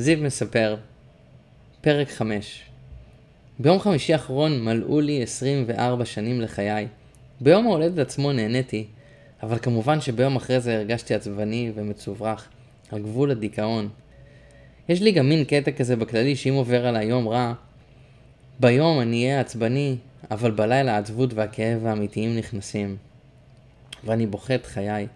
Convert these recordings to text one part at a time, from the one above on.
זיו מספר, פרק 5 ביום חמישי האחרון מלאו לי 24 שנים לחיי. ביום ההולדת עצמו נהניתי, אבל כמובן שביום אחרי זה הרגשתי עצבני ומצוברח, על גבול הדיכאון. יש לי גם מין קטע כזה בכללי שאם עובר עליי יום רע, ביום אני אהיה עצבני, אבל בלילה העצבות והכאב האמיתיים נכנסים. ואני בוכה את חיי.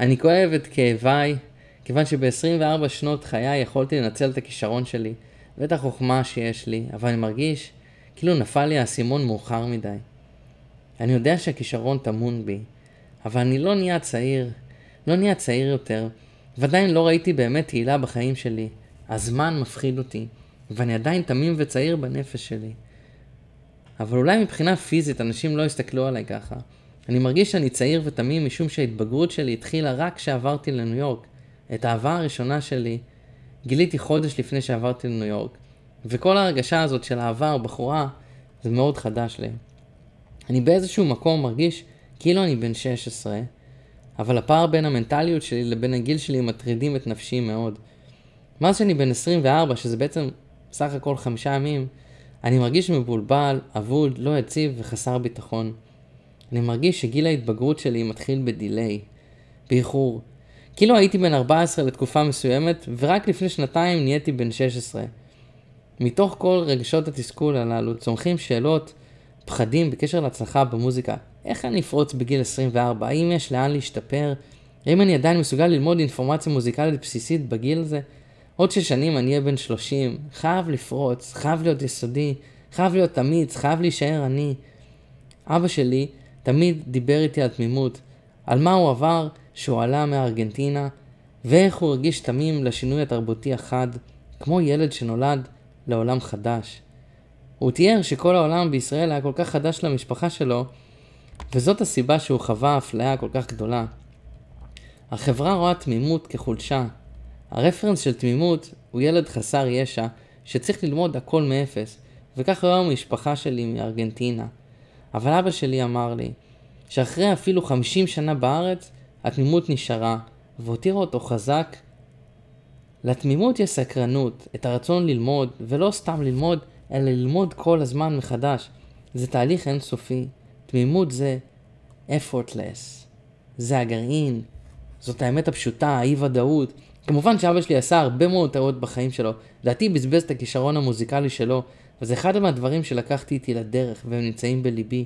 אני כואב את כאביי, כיוון שב-24 שנות חיי יכולתי לנצל את הכישרון שלי, ואת החוכמה שיש לי, אבל אני מרגיש כאילו נפל לי האסימון מאוחר מדי. אני יודע שהכישרון טמון בי, אבל אני לא נהיה צעיר, לא נהיה צעיר יותר, ועדיין לא ראיתי באמת תהילה בחיים שלי. הזמן מפחיד אותי, ואני עדיין תמים וצעיר בנפש שלי. אבל אולי מבחינה פיזית אנשים לא יסתכלו עליי ככה. אני מרגיש שאני צעיר ותמים משום שההתבגרות שלי התחילה רק כשעברתי לניו יורק. את האהבה הראשונה שלי גיליתי חודש לפני שעברתי לניו יורק. וכל ההרגשה הזאת של אהבה או בחורה זה מאוד חדש לי. אני באיזשהו מקום מרגיש כאילו אני בן 16, אבל הפער בין המנטליות שלי לבין הגיל שלי מטרידים את נפשי מאוד. מאז שאני בן 24, שזה בעצם סך הכל חמישה ימים, אני מרגיש מבולבל, אבוד, לא יציב וחסר ביטחון. אני מרגיש שגיל ההתבגרות שלי מתחיל בדיליי, באיחור. כאילו הייתי בן 14 לתקופה מסוימת, ורק לפני שנתיים נהייתי בן 16. מתוך כל רגשות התסכול הללו צומחים שאלות, פחדים בקשר להצלחה במוזיקה. איך אני אפרוץ בגיל 24? האם יש לאן להשתפר? האם אני עדיין מסוגל ללמוד אינפורמציה מוזיקלית בסיסית בגיל הזה? עוד שש שנים אני אהיה בן 30, חייב לפרוץ, חייב להיות יסודי, חייב להיות אמיץ, חייב להישאר אני. אבא שלי תמיד דיבר איתי על תמימות, על מה הוא עבר שהוא עלה מארגנטינה, ואיך הוא הרגיש תמים לשינוי התרבותי החד, כמו ילד שנולד לעולם חדש. הוא תיאר שכל העולם בישראל היה כל כך חדש למשפחה שלו, וזאת הסיבה שהוא חווה אפליה כל כך גדולה. החברה רואה תמימות כחולשה. הרפרנס של תמימות הוא ילד חסר ישע שצריך ללמוד הכל מאפס, וכך רואה המשפחה שלי מארגנטינה. אבל אבא שלי אמר לי, שאחרי אפילו 50 שנה בארץ, התמימות נשארה, והותירה אותו חזק. לתמימות יש סקרנות, את הרצון ללמוד, ולא סתם ללמוד, אלא ללמוד כל הזמן מחדש. זה תהליך אינסופי. תמימות זה effortless. זה הגרעין, זאת האמת הפשוטה, האי ודאות. כמובן שאבא שלי עשה הרבה מאוד טעות בחיים שלו. לדעתי בזבז את הכישרון המוזיקלי שלו, וזה אחד מהדברים שלקחתי איתי לדרך, והם נמצאים בליבי.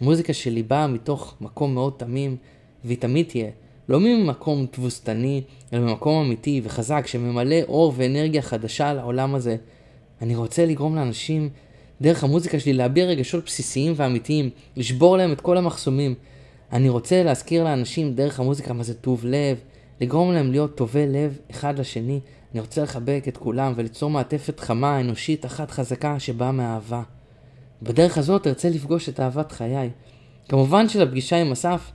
מוזיקה שלי באה מתוך מקום מאוד תמים, והיא תמיד תהיה. לא ממקום תבוסתני, אלא ממקום אמיתי וחזק שממלא אור ואנרגיה חדשה לעולם הזה. אני רוצה לגרום לאנשים, דרך המוזיקה שלי, להביע רגשות בסיסיים ואמיתיים, לשבור להם את כל המחסומים. אני רוצה להזכיר לאנשים דרך המוזיקה מה זה טוב לב, לגרום להם להיות טובי לב אחד לשני. אני רוצה לחבק את כולם וליצור מעטפת חמה, אנושית, אחת חזקה שבאה מאהבה. בדרך הזאת ארצה לפגוש את אהבת חיי. כמובן שלפגישה עם אסף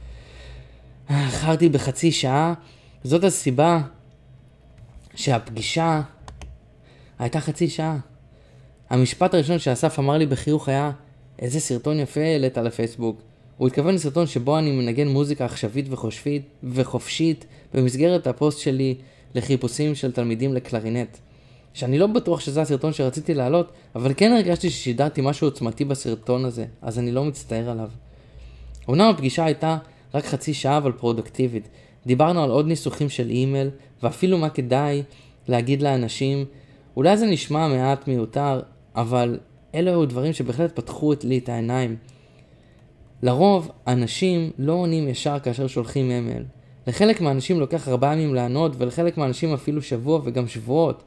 איחרתי בחצי שעה, זאת הסיבה שהפגישה הייתה חצי שעה. המשפט הראשון שאסף אמר לי בחיוך היה, איזה סרטון יפה העלית לפייסבוק. הוא התכוון לסרטון שבו אני מנגן מוזיקה עכשווית וחושפית, וחופשית במסגרת הפוסט שלי לחיפושים של תלמידים לקלרינט. שאני לא בטוח שזה הסרטון שרציתי להעלות, אבל כן הרגשתי ששידרתי משהו עוצמתי בסרטון הזה, אז אני לא מצטער עליו. אמנם הפגישה הייתה רק חצי שעה אבל פרודקטיבית. דיברנו על עוד ניסוחים של אימייל, ואפילו מה כדאי להגיד לאנשים. אולי זה נשמע מעט מיותר, אבל אלה היו דברים שבהחלט פתחו לי את העיניים. לרוב, אנשים לא עונים ישר כאשר שולחים אימייל. לחלק מהאנשים לוקח ארבעה ימים לענות, ולחלק מהאנשים אפילו שבוע וגם שבועות.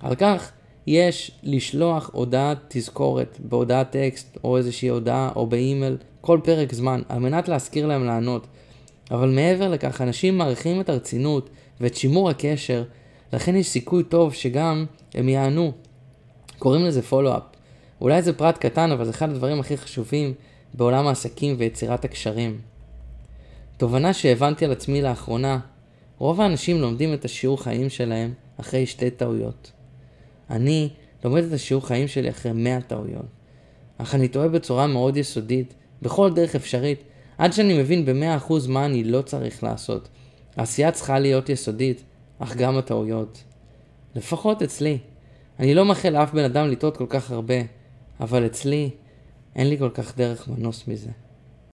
על כך יש לשלוח הודעת תזכורת בהודעת טקסט או איזושהי הודעה או באימייל כל פרק זמן על מנת להזכיר להם לענות. אבל מעבר לכך אנשים מעריכים את הרצינות ואת שימור הקשר לכן יש סיכוי טוב שגם הם יענו. קוראים לזה פולו-אפ. אולי זה פרט קטן אבל זה אחד הדברים הכי חשובים בעולם העסקים ויצירת הקשרים. תובנה שהבנתי על עצמי לאחרונה, רוב האנשים לומדים את השיעור חיים שלהם אחרי שתי טעויות. אני לומד את השיעור חיים שלי אחרי 100 טעויות. אך אני טועה בצורה מאוד יסודית, בכל דרך אפשרית, עד שאני מבין ב-100% מה אני לא צריך לעשות. העשייה צריכה להיות יסודית, אך גם הטעויות. לפחות אצלי. אני לא מאחל לאף בן אדם לטעות כל כך הרבה, אבל אצלי אין לי כל כך דרך מנוס מזה.